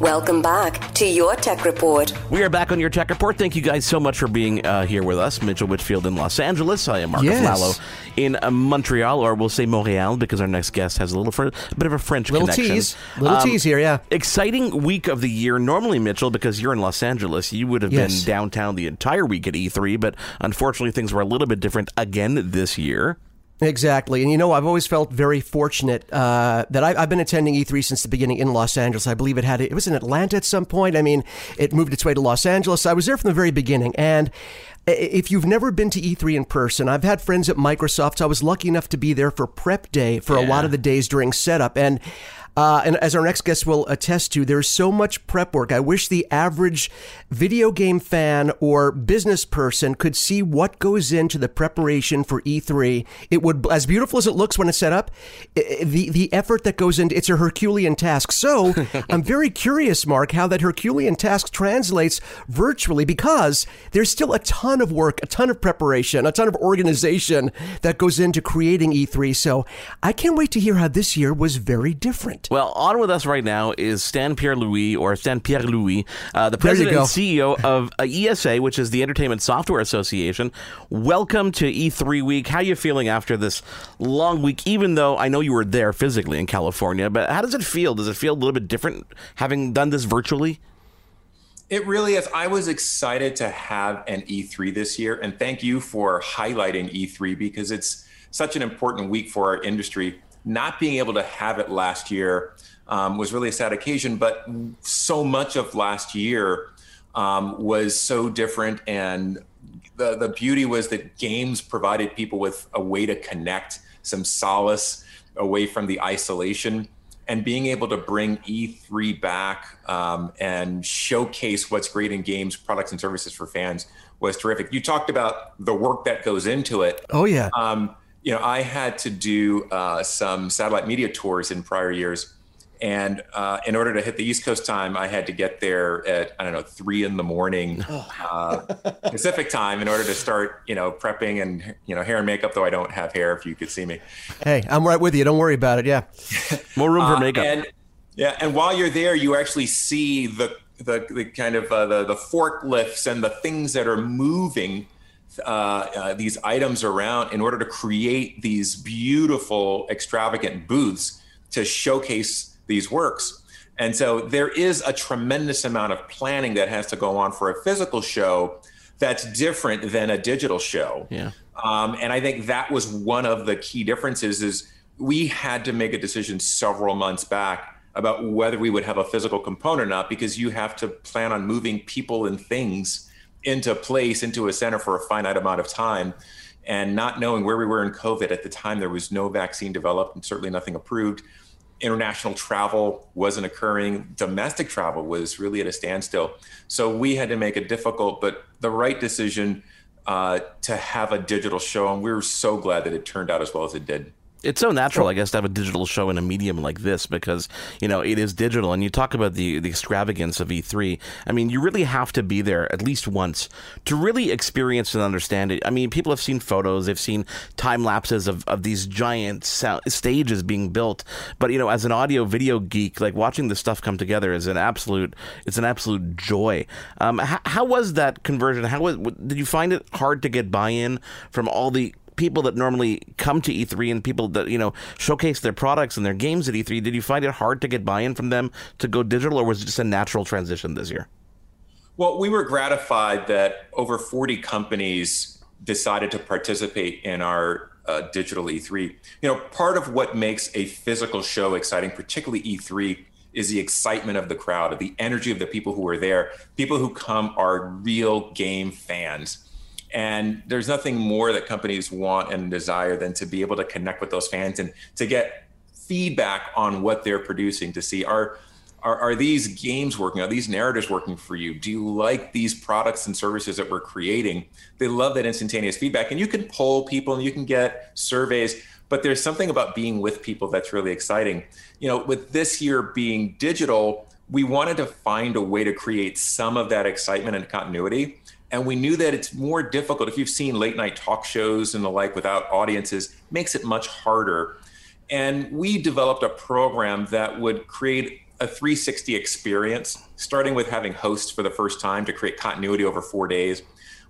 Welcome back to your Tech Report. We are back on your Tech Report. Thank you guys so much for being uh, here with us. Mitchell Whitfield in Los Angeles. I am Mark Yes. Aflalo in uh, Montreal, or we'll say Montreal because our next guest has a little fr- a bit of a French Little connection. tease. Little Um, tease here, yeah. Exciting week of the year. Normally, Mitchell, because you're in Los Angeles, you would have Yes. been downtown the entire week at E3, but unfortunately, things were a little bit different again this year. Exactly. And you know, I've always felt very fortunate uh, that I, I've been attending E3 since the beginning in Los Angeles. I believe it had, it was in Atlanta at some point. I mean, it moved its way to Los Angeles. I was there from the very beginning. And if you've never been to E3 in person, I've had friends at Microsoft. So I was lucky enough to be there for prep day for a lot of the days during setup. And uh, and as our next guest will attest to, there's so much prep work. I wish the average video game fan or business person could see what goes into the preparation for E3. It would, as beautiful as it looks when it's set up, the the effort that goes into it's a Herculean task. So I'm very curious, Mark, how that Herculean task translates virtually because there's still a ton of work, a ton of preparation, a ton of organization that goes into creating E3. So I can't wait to hear how this year was very different. Well, on with us right now is Stan Pierre Louis, or Stan Pierre Louis, uh, the president and CEO of uh, ESA, which is the Entertainment Software Association. Welcome to E3 week. How you feeling after this long week? Even though I know you were there physically in California, but how does it feel? Does it feel a little bit different having done this virtually? It really is. I was excited to have an E3 this year, and thank you for highlighting E3 because it's such an important week for our industry. Not being able to have it last year um, was really a sad occasion, but so much of last year um, was so different. And the, the beauty was that games provided people with a way to connect, some solace away from the isolation and being able to bring E3 back um, and showcase what's great in games, products, and services for fans was terrific. You talked about the work that goes into it. Oh yeah. Um, you know, I had to do uh, some satellite media tours in prior years. And uh, in order to hit the East Coast time, I had to get there at, I don't know, three in the morning uh, Pacific time in order to start, you know, prepping and, you know, hair and makeup, though I don't have hair if you could see me. Hey, I'm right with you. Don't worry about it. Yeah. More room for Uh, makeup. And yeah, and while you're there, you actually see the the, the kind of uh, the the forklifts and the things that are moving uh, uh, these items around in order to create these beautiful, extravagant booths to showcase these works. And so there is a tremendous amount of planning that has to go on for a physical show that's different than a digital show. Yeah. Um, and I think that was one of the key differences is we had to make a decision several months back about whether we would have a physical component or not, because you have to plan on moving people and things into place, into a center for a finite amount of time. And not knowing where we were in COVID at the time, there was no vaccine developed and certainly nothing approved. International travel wasn't occurring. Domestic travel was really at a standstill. So we had to make a difficult but the right decision uh, to have a digital show. And we were so glad that it turned out as well as it did. It's so natural, I guess, to have a digital show in a medium like this because you know it is digital. And you talk about the the extravagance of E3. I mean, you really have to be there at least once to really experience and understand it. I mean, people have seen photos, they've seen time lapses of, of these giant sound, stages being built. But you know, as an audio video geek, like watching this stuff come together is an absolute it's an absolute joy. Um, how, how was that conversion? How was did you find it hard to get buy in from all the people that normally come to E3 and people that you know showcase their products and their games at E3, did you find it hard to get buy-in from them to go digital, or was it just a natural transition this year? Well, we were gratified that over 40 companies decided to participate in our uh, digital E3. You know, part of what makes a physical show exciting, particularly E3, is the excitement of the crowd, of the energy of the people who are there. People who come are real game fans. And there's nothing more that companies want and desire than to be able to connect with those fans and to get feedback on what they're producing to see are are, are these games working? Are these narratives working for you? Do you like these products and services that we're creating? They love that instantaneous feedback. And you can poll people and you can get surveys, but there's something about being with people that's really exciting. You know, with this year being digital, we wanted to find a way to create some of that excitement and continuity. And we knew that it's more difficult if you've seen late night talk shows and the like without audiences, makes it much harder. And we developed a program that would create a 360 experience, starting with having hosts for the first time to create continuity over four days.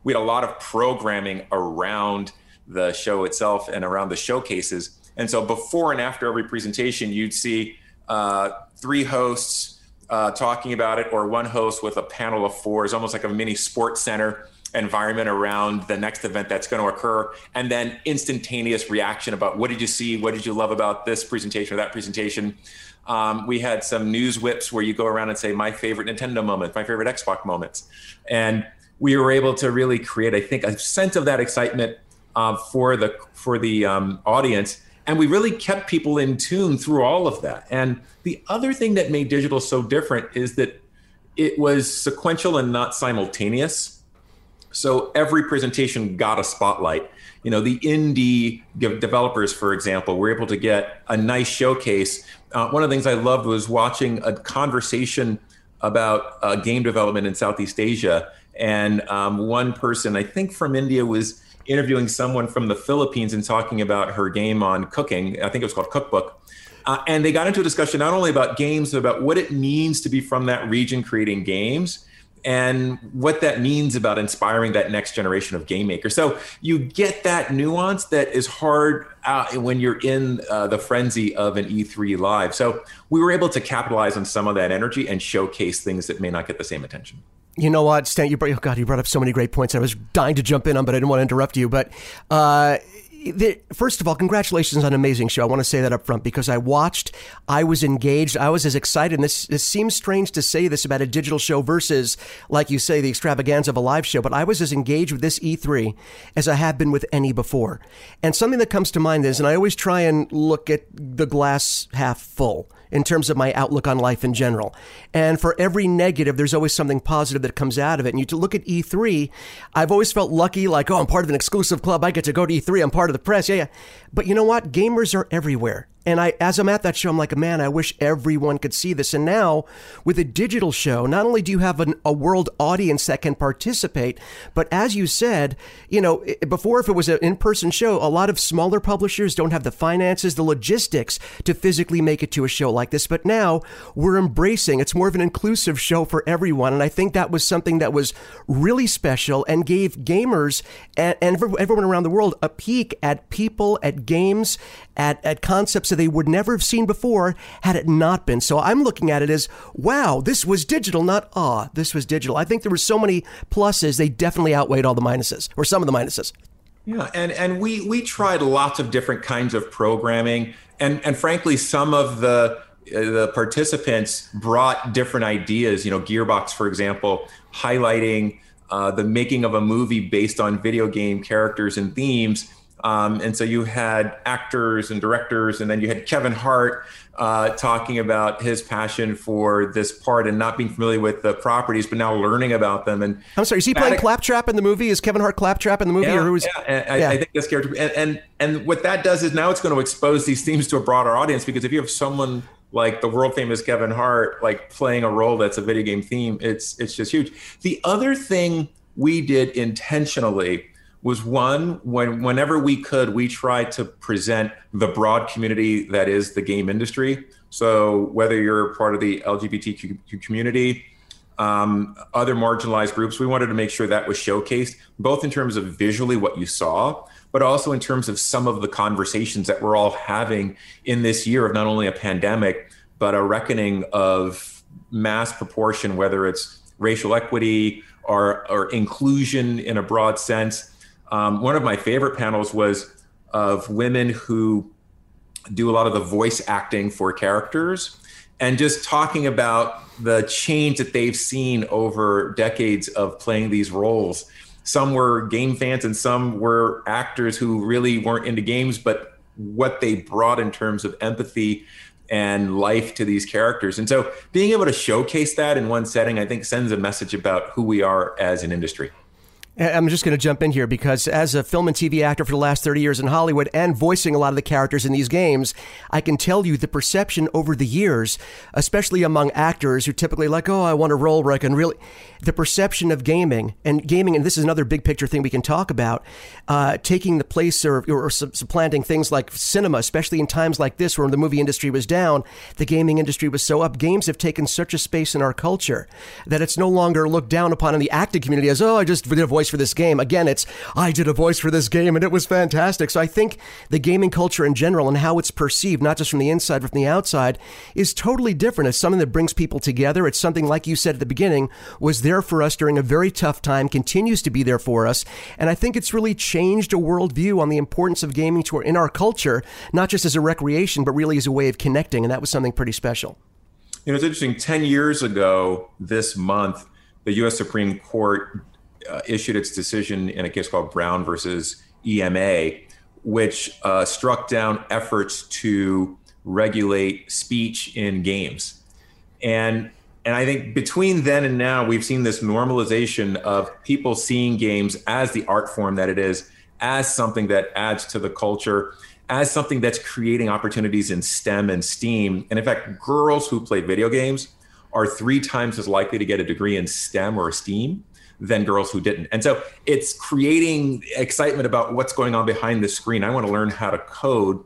We had a lot of programming around the show itself and around the showcases. And so before and after every presentation, you'd see uh, three hosts uh, talking about it, or one host with a panel of four. is almost like a mini sports center environment around the next event that's going to occur and then instantaneous reaction about what did you see? What did you love about this presentation or that presentation? Um, we had some news whips where you go around and say my favorite Nintendo moments, my favorite Xbox moments, and we were able to really create, I think, a sense of that excitement uh, for the for the um, audience, and we really kept people in tune through all of that. And the other thing that made digital so different is that it was sequential and not simultaneous. So every presentation got a spotlight. You know, the indie developers, for example, were able to get a nice showcase uh, one of the things I loved was watching a conversation about uh, game development in Southeast Asia. And um, one person, I think from India, was interviewing someone from the Philippines and talking about her game on cooking. I think it was called Cookbook. Uh, and they got into a discussion not only about games, but about what it means to be from that region creating games and what that means about inspiring that next generation of game makers. So you get that nuance that is hard uh, when you're in uh, the frenzy of an E3 live. So we were able to capitalize on some of that energy and showcase things that may not get the same attention. You know what, Stan? You, brought, oh God, you brought up so many great points. I was dying to jump in on, but I didn't want to interrupt you. But uh, the, first of all, congratulations on an amazing show. I want to say that up front because I watched, I was engaged, I was as excited. And this, this seems strange to say this about a digital show versus, like you say, the extravaganza of a live show, but I was as engaged with this E3 as I have been with any before. And something that comes to mind is, and I always try and look at the glass half full in terms of my outlook on life in general. And for every negative, there's always something positive that comes out of it. And you look at E3, I've always felt lucky, like, oh, I'm part of an exclusive club. I get to go to E3. I'm part of the press. Yeah, yeah. But you know what? Gamers are everywhere. And I, as I'm at that show, I'm like, man, I wish everyone could see this. And now, with a digital show, not only do you have an, a world audience that can participate, but as you said, you know, before if it was an in-person show, a lot of smaller publishers don't have the finances, the logistics to physically make it to a show like this. But now we're embracing. It's more of an inclusive show for everyone, and I think that was something that was really special and gave gamers and, and everyone around the world a peek at people, at games, at at concepts they would never have seen before had it not been. So I'm looking at it as, wow, this was digital, not ah, this was digital. I think there were so many pluses, they definitely outweighed all the minuses, or some of the minuses. Yeah, and and we we tried lots of different kinds of programming, and and frankly, some of the the participants brought different ideas. You know, Gearbox, for example, highlighting uh, the making of a movie based on video game characters and themes um, and so you had actors and directors, and then you had Kevin Hart uh, talking about his passion for this part and not being familiar with the properties, but now learning about them. And I'm sorry, is he playing Claptrap in the movie? Is Kevin Hart Claptrap in the movie, yeah, or who's? Yeah, I, yeah. I think this character. And, and and what that does is now it's going to expose these themes to a broader audience because if you have someone like the world famous Kevin Hart like playing a role that's a video game theme, it's it's just huge. The other thing we did intentionally was one when whenever we could we tried to present the broad community that is the game industry. So whether you're part of the lgbtq community um, other marginalized groups we wanted to make sure that was showcased both in terms of visually what you saw but also in terms of some of the conversations that we're all having in this year of not only a pandemic but a reckoning of mass proportion whether it's racial equity or, or inclusion in a broad sense um, one of my favorite panels was of women who do a lot of the voice acting for characters and just talking about the change that they've seen over decades of playing these roles. Some were game fans and some were actors who really weren't into games, but what they brought in terms of empathy and life to these characters. And so being able to showcase that in one setting, I think sends a message about who we are as an industry. I'm just going to jump in here because as a film and TV actor for the last 30 years in Hollywood and voicing a lot of the characters in these games, I can tell you the perception over the years, especially among actors who typically like, oh, I want a role where I can really, the perception of gaming and gaming, and this is another big picture thing we can talk about, uh, taking the place or, or supplanting things like cinema, especially in times like this where the movie industry was down, the gaming industry was so up. Games have taken such a space in our culture that it's no longer looked down upon in the acting community as, oh, I just did a voice voice for this game. Again, it's I did a voice for this game and it was fantastic. So I think the gaming culture in general and how it's perceived, not just from the inside but from the outside, is totally different. It's something that brings people together. It's something like you said at the beginning was there for us during a very tough time, continues to be there for us, and I think it's really changed a worldview on the importance of gaming to in our culture, not just as a recreation but really as a way of connecting, and that was something pretty special. You know, it's interesting. Ten years ago this month, the U.S. Supreme Court uh, issued its decision in a case called Brown versus EMA, which uh, struck down efforts to regulate speech in games. And and I think between then and now, we've seen this normalization of people seeing games as the art form that it is, as something that adds to the culture, as something that's creating opportunities in STEM and STEAM. And in fact, girls who play video games are three times as likely to get a degree in STEM or STEAM than girls who didn't. And so it's creating excitement about what's going on behind the screen. I want to learn how to code.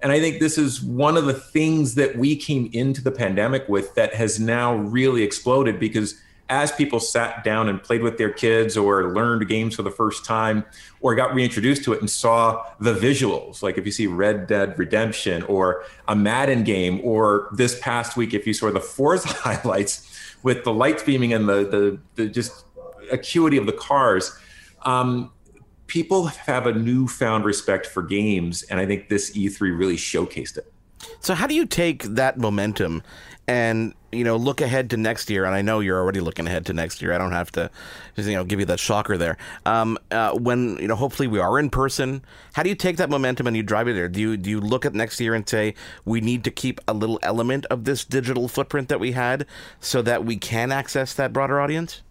And I think this is one of the things that we came into the pandemic with that has now really exploded because as people sat down and played with their kids or learned games for the first time or got reintroduced to it and saw the visuals, like if you see Red Dead Redemption or a Madden game, or this past week, if you saw the Forza highlights with the lights beaming and the, the, the just acuity of the cars. Um, people have a newfound respect for games, and I think this E3 really showcased it. So, how do you take that momentum and you know look ahead to next year? And I know you're already looking ahead to next year. I don't have to, you know, give you that shocker there. Um, uh, when you know, hopefully, we are in person. How do you take that momentum and you drive it there? Do you do you look at next year and say we need to keep a little element of this digital footprint that we had so that we can access that broader audience?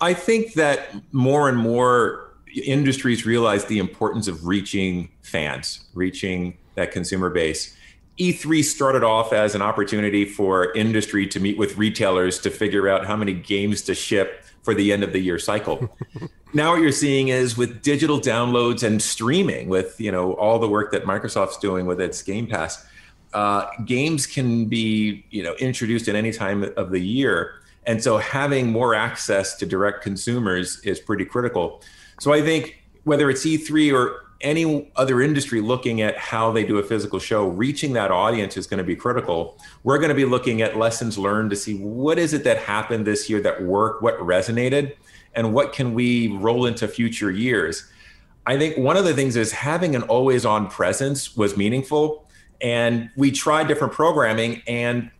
I think that more and more industries realize the importance of reaching fans, reaching that consumer base. E3 started off as an opportunity for industry to meet with retailers to figure out how many games to ship for the end of the year cycle. now what you're seeing is with digital downloads and streaming with, you know, all the work that Microsoft's doing with its Game Pass, uh, games can be, you know, introduced at any time of the year and so having more access to direct consumers is pretty critical. So I think whether it's E3 or any other industry looking at how they do a physical show, reaching that audience is going to be critical. We're going to be looking at lessons learned to see what is it that happened this year that worked, what resonated, and what can we roll into future years. I think one of the things is having an always on presence was meaningful. And we tried different programming, and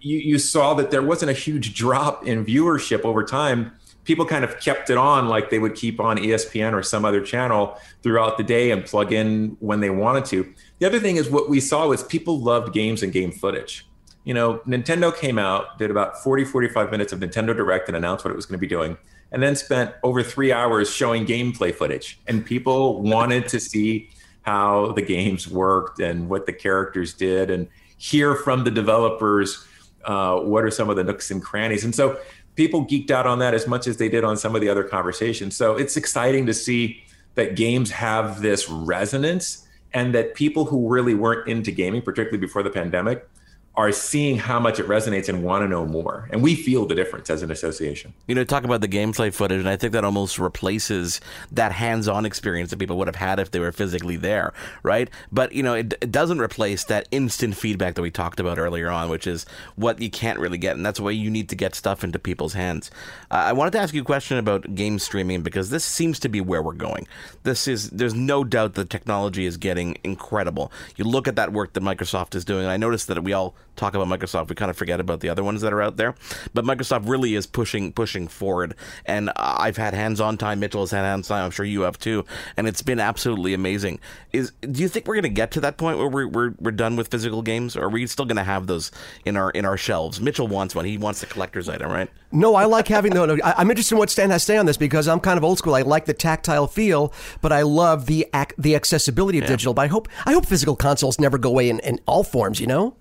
you, you saw that there wasn't a huge drop in viewership over time. People kind of kept it on like they would keep on ESPN or some other channel throughout the day and plug in when they wanted to. The other thing is what we saw was people loved games and game footage. You know, Nintendo came out, did about 40, 45 minutes of Nintendo Direct and announced what it was going to be doing, and then spent over three hours showing gameplay footage. And people wanted to see how the games worked and what the characters did and hear from the developers uh, what are some of the nooks and crannies? And so people geeked out on that as much as they did on some of the other conversations. So it's exciting to see that games have this resonance and that people who really weren't into gaming particularly before the pandemic are seeing how much it resonates and want to know more. And we feel the difference as an association. You know, talk about the gameplay footage, and I think that almost replaces that hands on experience that people would have had if they were physically there, right? But, you know, it, it doesn't replace that instant feedback that we talked about earlier on, which is what you can't really get. And that's why you need to get stuff into people's hands. Uh, I wanted to ask you a question about game streaming because this seems to be where we're going. This is, there's no doubt the technology is getting incredible. You look at that work that Microsoft is doing, and I noticed that we all talk about Microsoft, we kind of forget about the other ones that are out there. But Microsoft really is pushing pushing forward, and uh, I've had hands-on time. Mitchell has had hands-on time. I'm sure you have too, and it's been absolutely amazing. Is do you think we're going to get to that point where we're, we're, we're done with physical games, or are we still going to have those in our in our shelves? Mitchell wants one. He wants the collector's item, right? No, I like having the. No, I'm interested in what Stan has to say on this because I'm kind of old school. I like the tactile feel, but I love the ac- the accessibility of yeah. digital. But I hope I hope physical consoles never go away in, in all forms. You know.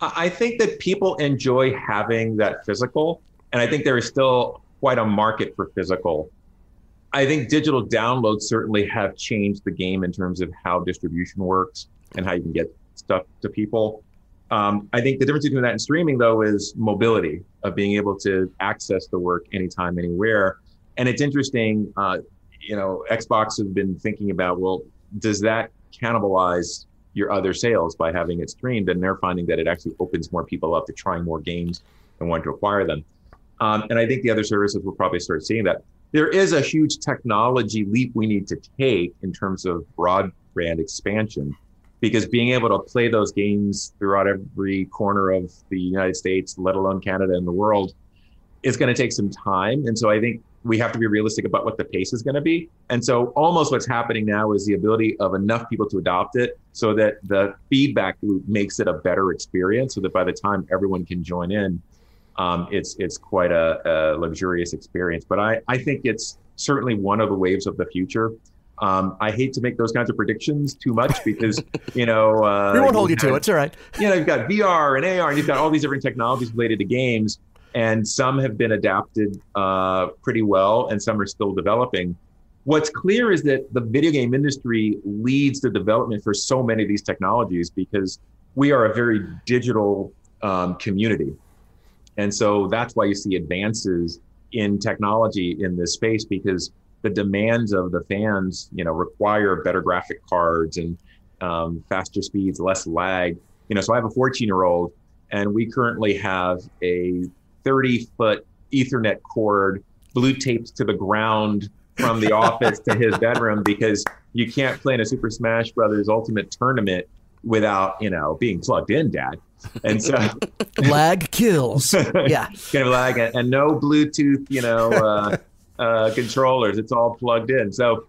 I think that people enjoy having that physical, and I think there is still quite a market for physical. I think digital downloads certainly have changed the game in terms of how distribution works and how you can get stuff to people. Um, I think the difference between that and streaming, though, is mobility of being able to access the work anytime, anywhere. And it's interesting, uh, you know, Xbox has been thinking about, well, does that cannibalize your other sales by having it streamed, and they're finding that it actually opens more people up to trying more games and want to acquire them. Um, and I think the other services will probably start seeing that. There is a huge technology leap we need to take in terms of broadband expansion, because being able to play those games throughout every corner of the United States, let alone Canada and the world, is going to take some time. And so I think we have to be realistic about what the pace is going to be. And so almost what's happening now is the ability of enough people to adopt it so that the feedback loop makes it a better experience so that by the time everyone can join in, um, it's it's quite a, a, luxurious experience. But I, I think it's certainly one of the waves of the future. Um, I hate to make those kinds of predictions too much because you know uh, we won't hold you, to it. It's all right. You know, you've got VR and AR, and you've got all these different technologies related to games and some have been adapted uh, pretty well, and some are still developing. What's clear is that the video game industry leads the development for so many of these technologies because we are a very digital um, community. And so that's why you see advances in technology in this space because the demands of the fans, you know, require better graphic cards and um, faster speeds, less lag. You know, so I have a 14 year old and we currently have a 30 foot Ethernet cord blue taped to the ground from the office to his bedroom because you can't play in a Super Smash Brothers Ultimate Tournament without you know being plugged in, Dad. And so lag kills. Yeah, kind of lag and, and no Bluetooth, you know, uh, uh, controllers. It's all plugged in. So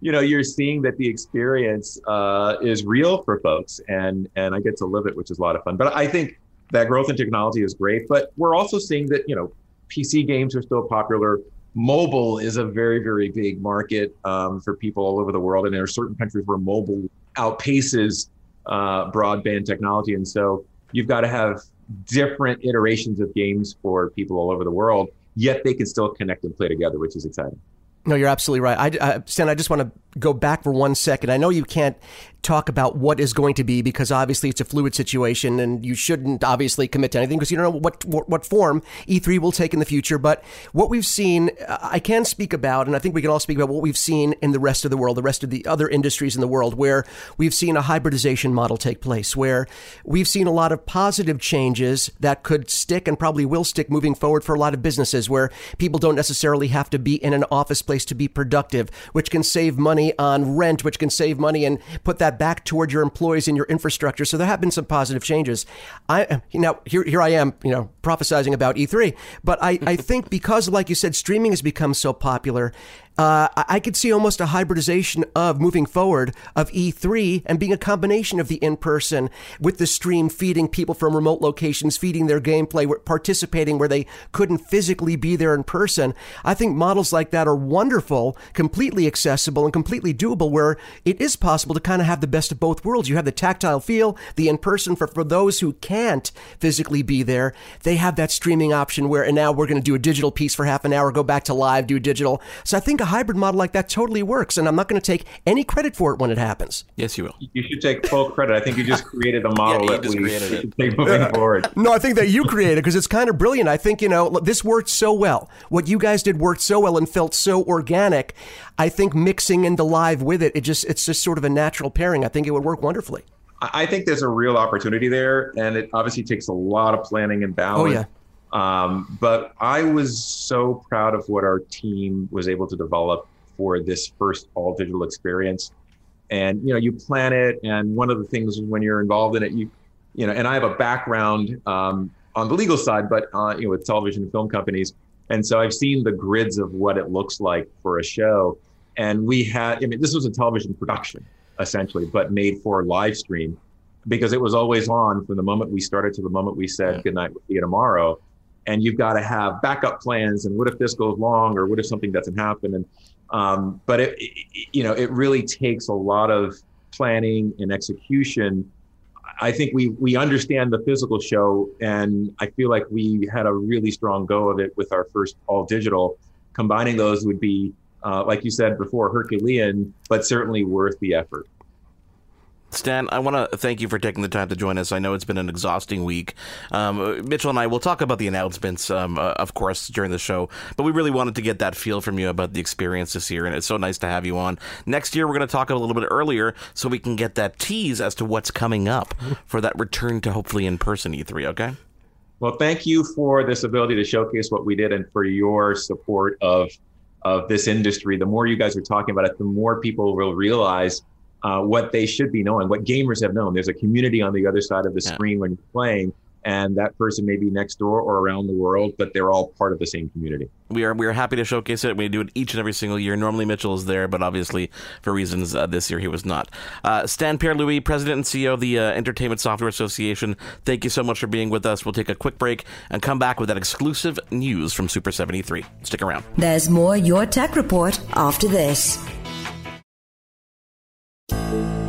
you know you're seeing that the experience uh, is real for folks, and and I get to live it, which is a lot of fun. But I think that growth in technology is great, but we're also seeing that you know PC games are still popular. Mobile is a very very big market um, for people all over the world, and there are certain countries where mobile outpaces uh, broadband technology, and so you've got to have different iterations of games for people all over the world. Yet they can still connect and play together, which is exciting. No, you're absolutely right. I, Stan, I just want to go back for one second. I know you can't talk about what is going to be because obviously it's a fluid situation and you shouldn't obviously commit to anything because you don't know what, what, what form E3 will take in the future. But what we've seen, uh, I can speak about, and I think we can all speak about what we've seen in the rest of the world, the rest of the other industries in the world, where we've seen a hybridization model take place, where we've seen a lot of positive changes that could stick and probably will stick moving forward for a lot of businesses, where people don't necessarily have to be in an office place to be productive, which can save money on rent, which can save money and put that back toward your employees and your infrastructure. So there have been some positive changes. I now here here I am, you know, prophesizing about E3, but I I think because like you said, streaming has become so popular uh, I could see almost a hybridization of moving forward of E3 and being a combination of the in person with the stream feeding people from remote locations, feeding their gameplay, participating where they couldn't physically be there in person. I think models like that are wonderful, completely accessible, and completely doable where it is possible to kind of have the best of both worlds. You have the tactile feel, the in person for, for those who can't physically be there. They have that streaming option where, and now we're going to do a digital piece for half an hour, go back to live, do digital. So I think a hybrid model like that totally works, and I'm not going to take any credit for it when it happens. Yes, you will. You should take full credit. I think you just created the model Yeah, that we created should take moving forward. No, I think that you created because it's kind of brilliant. I think, you know, this worked so well. What you guys did worked so well and felt so organic. I think mixing into live with it, it just it's just sort of a natural pairing. I think it would work wonderfully. I I think there's a real opportunity there, and it obviously takes a lot of planning and balance. Oh, yeah. Um, but I was so proud of what our team was able to develop for this first all digital experience. And you know, you plan it, and one of the things when you're involved in it, you you know, and I have a background um, on the legal side, but uh, you know, with television and film companies, and so I've seen the grids of what it looks like for a show. And we had, I mean, this was a television production essentially, but made for live stream because it was always on from the moment we started to the moment we said Yeah. good night, we'll see you tomorrow. And you've got to have backup plans. And what if this goes long, or what if something doesn't happen? And um, but it, it, you know, it really takes a lot of planning and execution. I think we we understand the physical show, and I feel like we had a really strong go of it with our first all digital. Combining those would be, uh, like you said before, Herculean, but certainly worth the effort. Stan, I want to thank you for taking the time to join us. I know it's been an exhausting week. Um, Mitchell and I will talk about the announcements, um, uh, of course, during the show, but we really wanted to get that feel from you about the experience this year, and it's so nice to have you on. Next year, we're going to talk a little bit earlier so we can get that tease as to what's coming up for that return to hopefully in person E3, okay? Well, thank you for this ability to showcase what we did and for your support of of this industry. The more you guys are talking about it, the more people will realize uh, what they should be knowing, what gamers have known. There's a community on the other side of the Yeah. screen when you're playing, and that person may be next door or around the world, but they're all part of the same community. We are we are happy to showcase it. We do it each and every single year. Normally Mitchell is there, but obviously for reasons uh, this year he was not. Uh, Stan Pierre Louis, President and CEO of the uh, Entertainment Software Association. Thank you so much for being with us. We'll take a quick break and come back with that exclusive news from Super 73. Stick around. There's more Your Tech Report after this.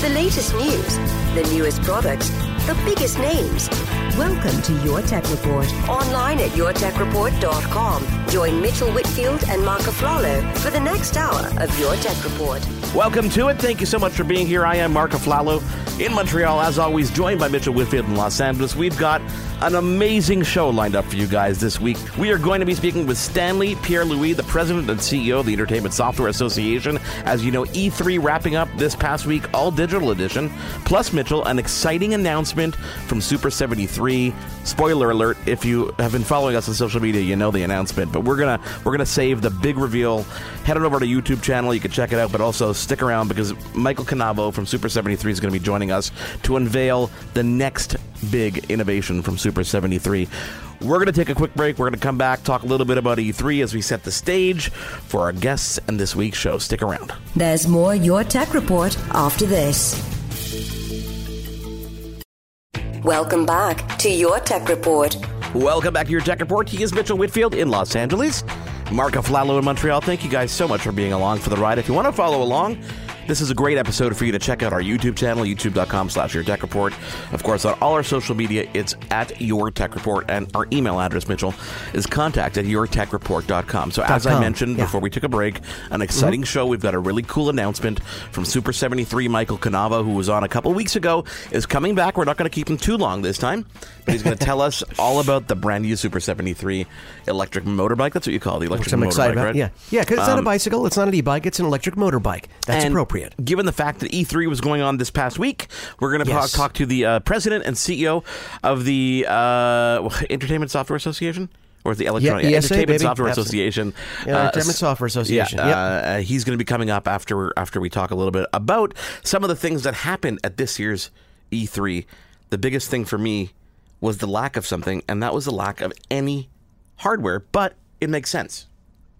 The latest news, the newest products, the biggest names. Welcome to Your Tech Report. Online at yourtechreport.com. Join Mitchell Whitfield and Mark Aflalo for the next hour of Your Tech Report. Welcome to it. Thank you so much for being here. I am Mark Aflalo in Montreal, as always, joined by Mitchell Whitfield in Los Angeles. We've got an amazing show lined up for you guys this week. We are going to be speaking with Stanley Pierre Louis, the president and CEO of the Entertainment Software Association. As you know, E3 wrapping up this past week, all digital edition. Plus, Mitchell, an exciting announcement from Super 73. Spoiler alert: if you have been following us on social media, you know the announcement. But we're gonna we're gonna save the big reveal. Head on over to YouTube channel. You can check it out. But also stick around because Michael Canavo from Super 73 is going to be joining us to unveil the next big innovation from Super 73. We're going to take a quick break. We're going to come back, talk a little bit about E3 as we set the stage for our guests and this week's show. Stick around. There's more Your Tech Report after this. Welcome back to Your Tech Report. Welcome back to your Tech Report. He is Mitchell Whitfield in Los Angeles. Mark Aflalo in Montreal. Thank you guys so much for being along for the ride. If you want to follow along, this is a great episode for you to check out our YouTube channel, youtube.com slash your tech report. Of course, on all our social media, it's at your tech report. And our email address, Mitchell, is contact at yourtechreport.com. So as I mentioned yeah. before we took a break, an exciting show. We've got a really cool announcement from Super 73. Michael Canava, who was on a couple weeks ago, is coming back. We're not going to keep him too long this time, but he's going to tell us all about the brand new Super 73 electric motorbike. That's what you call the electric Which I'm motorbike, excited about. right? Yeah, yeah, because it's not a Um, bicycle, it's not an e-bike, it's an electric motorbike. That's and appropriate. Given the fact that E3 was going on this past week, we're going to Yes. talk to the uh, president and CEO of the uh, Entertainment Software Association. Or the Electronic Yeah, ESA, Entertainment. Software Association. Yeah, Entertainment Software Association. Yeah, Yep. uh, uh, he's going to be coming up after after we talk a little bit about some of the things that happened at this year's E3. The biggest thing for me was the lack of something, and that was the lack of any hardware. But it makes sense.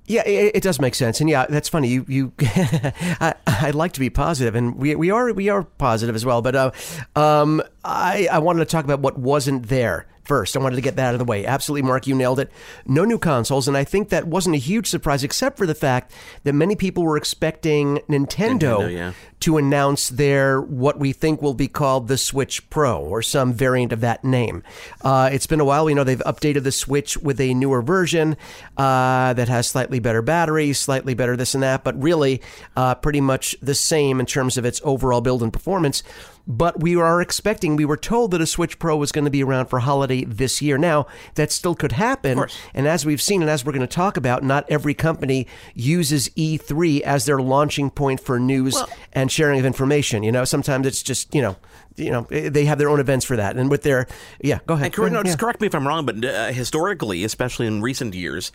Yeah, it, it, does make sense, and yeah, that's funny. You, you, I, would like to be positive, and we, we are, we are positive as well. But uh, um, I, I wanted to talk about what wasn't there first. I wanted to get that out of the way. Absolutely, Mark, you nailed it. No new consoles, and I think that wasn't a huge surprise, except for the fact that many people were expecting Nintendo, Nintendo yeah. to announce their what we think will be called the Switch Pro or some variant of that name. Uh, it's been a while. We know they've updated the Switch with a newer version uh, that has slightly better batteries, slightly better this and that, but really uh, pretty much the same in terms of its overall build and performance but we are expecting, we were told that a Switch Pro was going to be around for holiday this year. Now, that still could happen. And as we've seen, and as we're going to talk about, not every company uses E3 as their launching point for news well, and sharing of information. You know, sometimes it's just, you know, you know they have their own events for that and with their yeah go ahead, and correct, no, just correct me if i'm wrong but uh, historically especially in recent years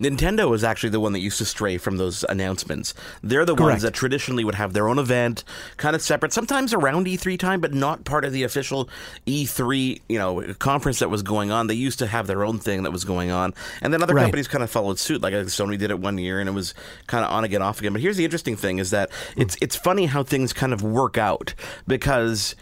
Nintendo is actually the one that used to stray from those announcements. They're the Correct. ones that traditionally would have their own event, kind of separate, sometimes around E3 time, but not part of the official E3, you know, conference that was going on. They used to have their own thing that was going on, and then other right. companies kind of followed suit. Like uh, Sony did it one year, and it was kind of on again, off again. But here's the interesting thing: is that it's it's funny how things kind of work out because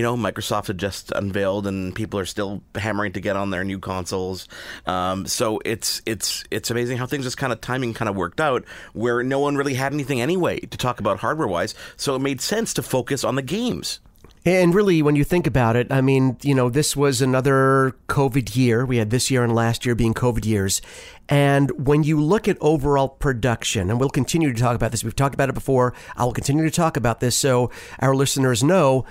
you know, Microsoft had just unveiled, and people are still hammering to get on their new consoles. Um, so it's it's it's amazing how things just kind of timing kind of worked out, where no one really had anything anyway to talk about hardware wise. So it made sense to focus on the games. And really, when you think about it, I mean, you know, this was another COVID year. We had this year and last year being COVID years. And when you look at overall production, and we'll continue to talk about this, we've talked about it before. I will continue to talk about this so our listeners know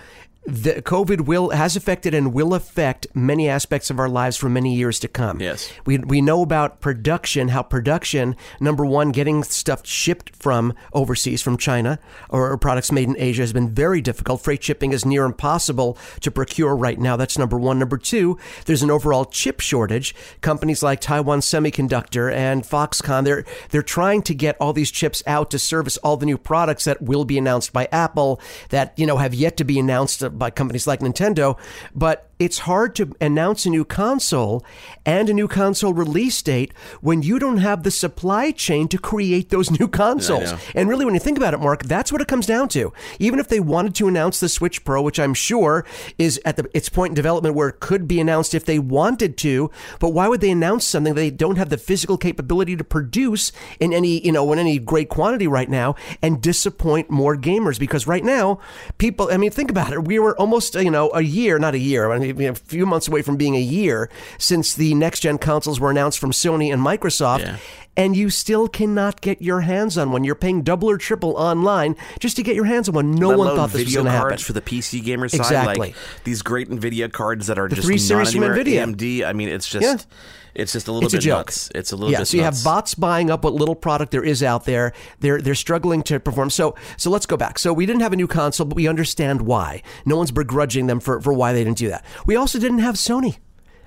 the COVID will has affected and will affect many aspects of our lives for many years to come. Yes, we we know about production. How production, number one, getting stuff shipped from overseas, from China, or, or products made in Asia has been very difficult. Freight shipping is near impossible to procure right now. That's number one. Number two, there's an overall chip shortage. Companies like Taiwan Semiconductor and Foxconn, they're they're trying to get all these chips out to service all the new products that will be announced by Apple that you know have yet to be announced uh, by companies like Nintendo, but it's hard to announce a new console and a new console release date when you don't have the supply chain to create those new consoles. And really, when you think about it, Mark, that's what it comes down to. Even if they wanted to announce the Switch Pro, which I'm sure is at the, its point in development where it could be announced if they wanted to, but why would they announce something they don't have the physical capability to produce in any, you know, in any great quantity right now and disappoint more gamers? Because right now, people, I mean, think about it. We were almost, you know, a year, not a year, I mean, a few months away from being a year since the next gen consoles were announced from Sony and Microsoft. Yeah. And you still cannot get your hands on one. You're paying double or triple online just to get your hands on one. No Let one thought this was going to happen. for the PC gamer side, exactly. like these great Nvidia cards that are the just three series from Nvidia. AMD. I mean, it's just. Yeah it's just a little it's bit a nuts. It's a little yeah, bit so you nuts. have bots buying up what little product there is out there. They're they're struggling to perform. So so let's go back. So we didn't have a new console, but we understand why. No one's begrudging them for, for why they didn't do that. We also didn't have Sony.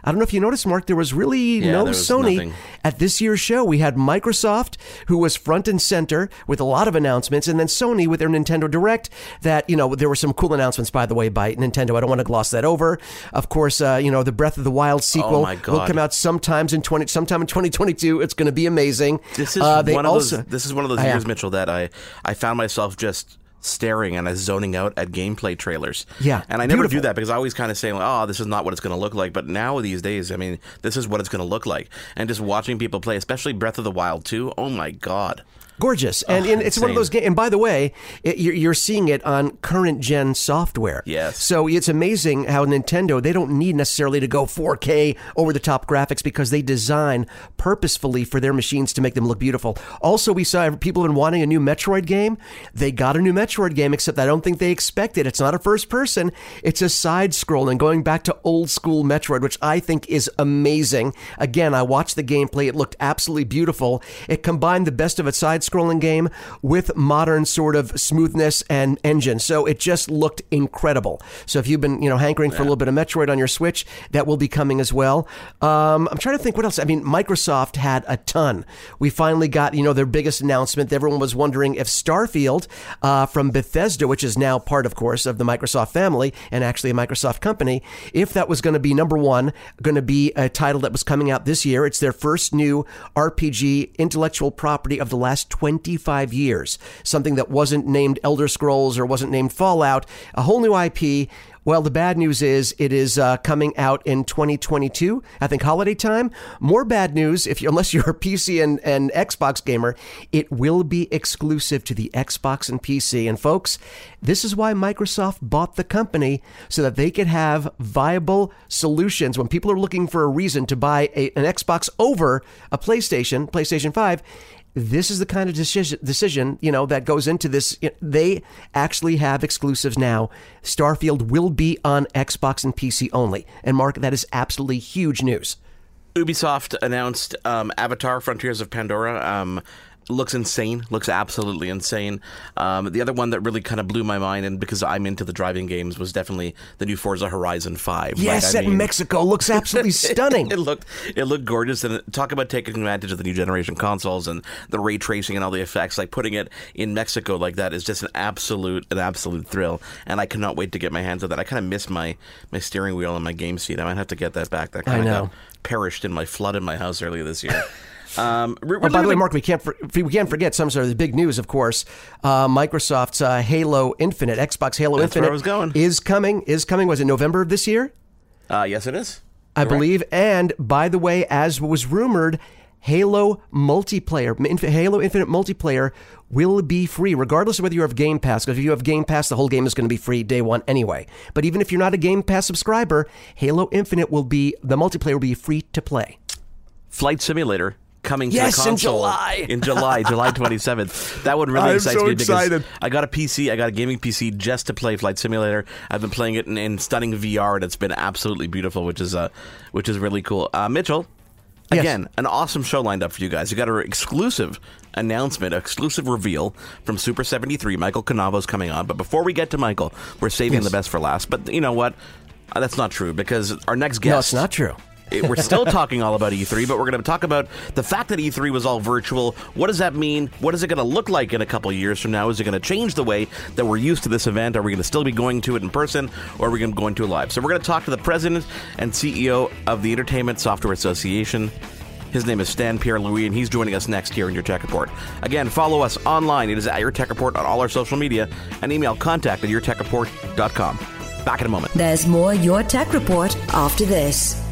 I don't know if you noticed, Mark, there was really yeah, no was Sony nothing. at this year's show. We had Microsoft, who was front and center with a lot of announcements, and then Sony with their Nintendo Direct. That, you know, there were some cool announcements, by the way, by Nintendo. I don't want to gloss that over. Of course, uh, you know, the Breath of the Wild sequel oh will come out sometimes in 20, sometime in 2022. It's going to be amazing. This is, uh, one, also, of those, this is one of those years, Mitchell, that I, I found myself just staring and zoning out at gameplay trailers. Yeah, and I never beautiful. do that because I always kind of say, "Oh, this is not what it's going to look like." But now these days, I mean, this is what it's going to look like. And just watching people play, especially Breath of the Wild 2, oh my god gorgeous, oh, and, oh, and it's one of those games. And by the way, it, you're, you're, seeing it on current gen software. Yes. So it's amazing how Nintendo they don't need necessarily to go 4K over the top graphics because they design purposefully for their machines to make them look beautiful. Also, we saw people have been wanting a new Metroid game. They got a new Metroid game, except I don't think they expected. It. It's not a first person. It's a side scrolling, going back to old school Metroid, which I think is amazing. Again, I watched the gameplay. It looked absolutely beautiful. It combined the best of its side scrolling game with modern sort of smoothness and engine. So it just looked incredible. So if you've been, you know, hankering for a little bit of Metroid on your Switch, that will be coming as well. Um, I'm trying to think what else. I mean, Microsoft had a ton. We finally got, you know, their biggest announcement. Everyone was wondering if Starfield uh, from Bethesda, which is now part, of course, of the Microsoft family and actually a Microsoft company, if that was going to be number one, going to be a title that was coming out this year. It's their first new RPG intellectual property of the last 25 years. Something that wasn't named Elder Scrolls or wasn't named Fallout. A whole new IP. Well, the bad news is it is uh, coming out in 2022. I think holiday time. More bad news if you, unless you're a PC and, and Xbox gamer, it will be exclusive to the Xbox and PC. And folks, this is why Microsoft bought the company so that they could have viable solutions when people are looking for a reason to buy a, an Xbox over a PlayStation, PlayStation 5 this is the kind of decision, decision you know that goes into this. They actually have exclusives now. Starfield will be on xbox and pc only. And mark that is absolutely huge news. Ubisoft announced um, avatar frontiers of pandora um, looks insane. Looks absolutely insane. Um, the other one that really kind of blew my mind, and because I'm into the driving games, was definitely the new Forza Horizon Five. Yes, at mean, Mexico looks absolutely stunning. it, looked it looked gorgeous, and talk about taking advantage of the new generation consoles and the ray tracing and all the effects. Like putting it in Mexico like that is just an absolute an absolute thrill, and I cannot wait to get my hands on that. I kind of miss my my steering wheel and my game seat. I might have to get that back. That kind of perished in my flood in my house earlier this year. Um, oh, by the way, Mark, we can't for, we can't forget some sort of the big news. Of course, uh, Microsoft's uh, Halo Infinite, Xbox Halo That's Infinite, was going. is coming. Is coming. Was it November of this year? Uh, yes, it is. I believe. And by the way, as was rumored, Halo multiplayer, Halo Infinite multiplayer will be free, regardless of whether you have Game Pass. Because if you have Game Pass, the whole game is going to be free day one anyway. But even if you're not a Game Pass subscriber, Halo Infinite will be the multiplayer will be free to play. Flight Simulator coming yes, to the console in July. in July, July 27th. That would really excite so me excited. because I got a PC, I got a gaming PC just to play Flight Simulator. I've been playing it in, in stunning VR, and it's been absolutely beautiful, which is uh, which is really cool. Uh, Mitchell, again, yes. an awesome show lined up for you guys. You got an exclusive announcement, exclusive reveal from Super 73. Michael Canavo's coming on, but before we get to Michael, we're saving yes. the best for last. But you know what? Uh, that's not true because our next guest. No, it's not true we're still talking all about E3, but we're going to talk about the fact that E3 was all virtual. What does that mean? What is it going to look like in a couple years from now? Is it going to change the way that we're used to this event? Are we going to still be going to it in person, or are we going to go into it live? So we're going to talk to the president and CEO of the Entertainment Software Association. His name is Stan Pierre Louis, and he's joining us next here in Your Tech Report. Again, follow us online. It is at Your Tech Report on all our social media, and email contact at yourtechreport.com. Back in a moment. There's more Your Tech Report after this.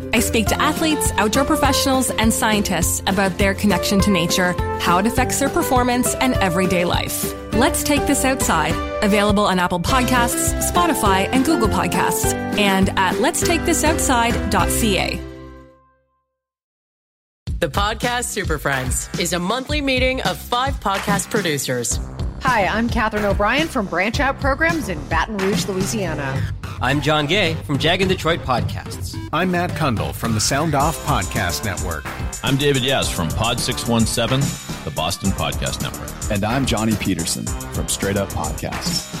I speak to athletes, outdoor professionals, and scientists about their connection to nature, how it affects their performance, and everyday life. Let's Take This Outside, available on Apple Podcasts, Spotify, and Google Podcasts, and at letstakethisoutside.ca. The Podcast Super Friends is a monthly meeting of five podcast producers. Hi, I'm Katherine O'Brien from Branch Out Programs in Baton Rouge, Louisiana. I'm John Gay from JAG in Detroit Podcasts. I'm Matt Cundill from the Sound Off Podcast Network. I'm David Yas from Pod 617, the Boston Podcast Network. And I'm Johnny Peterson from Straight Up Podcasts.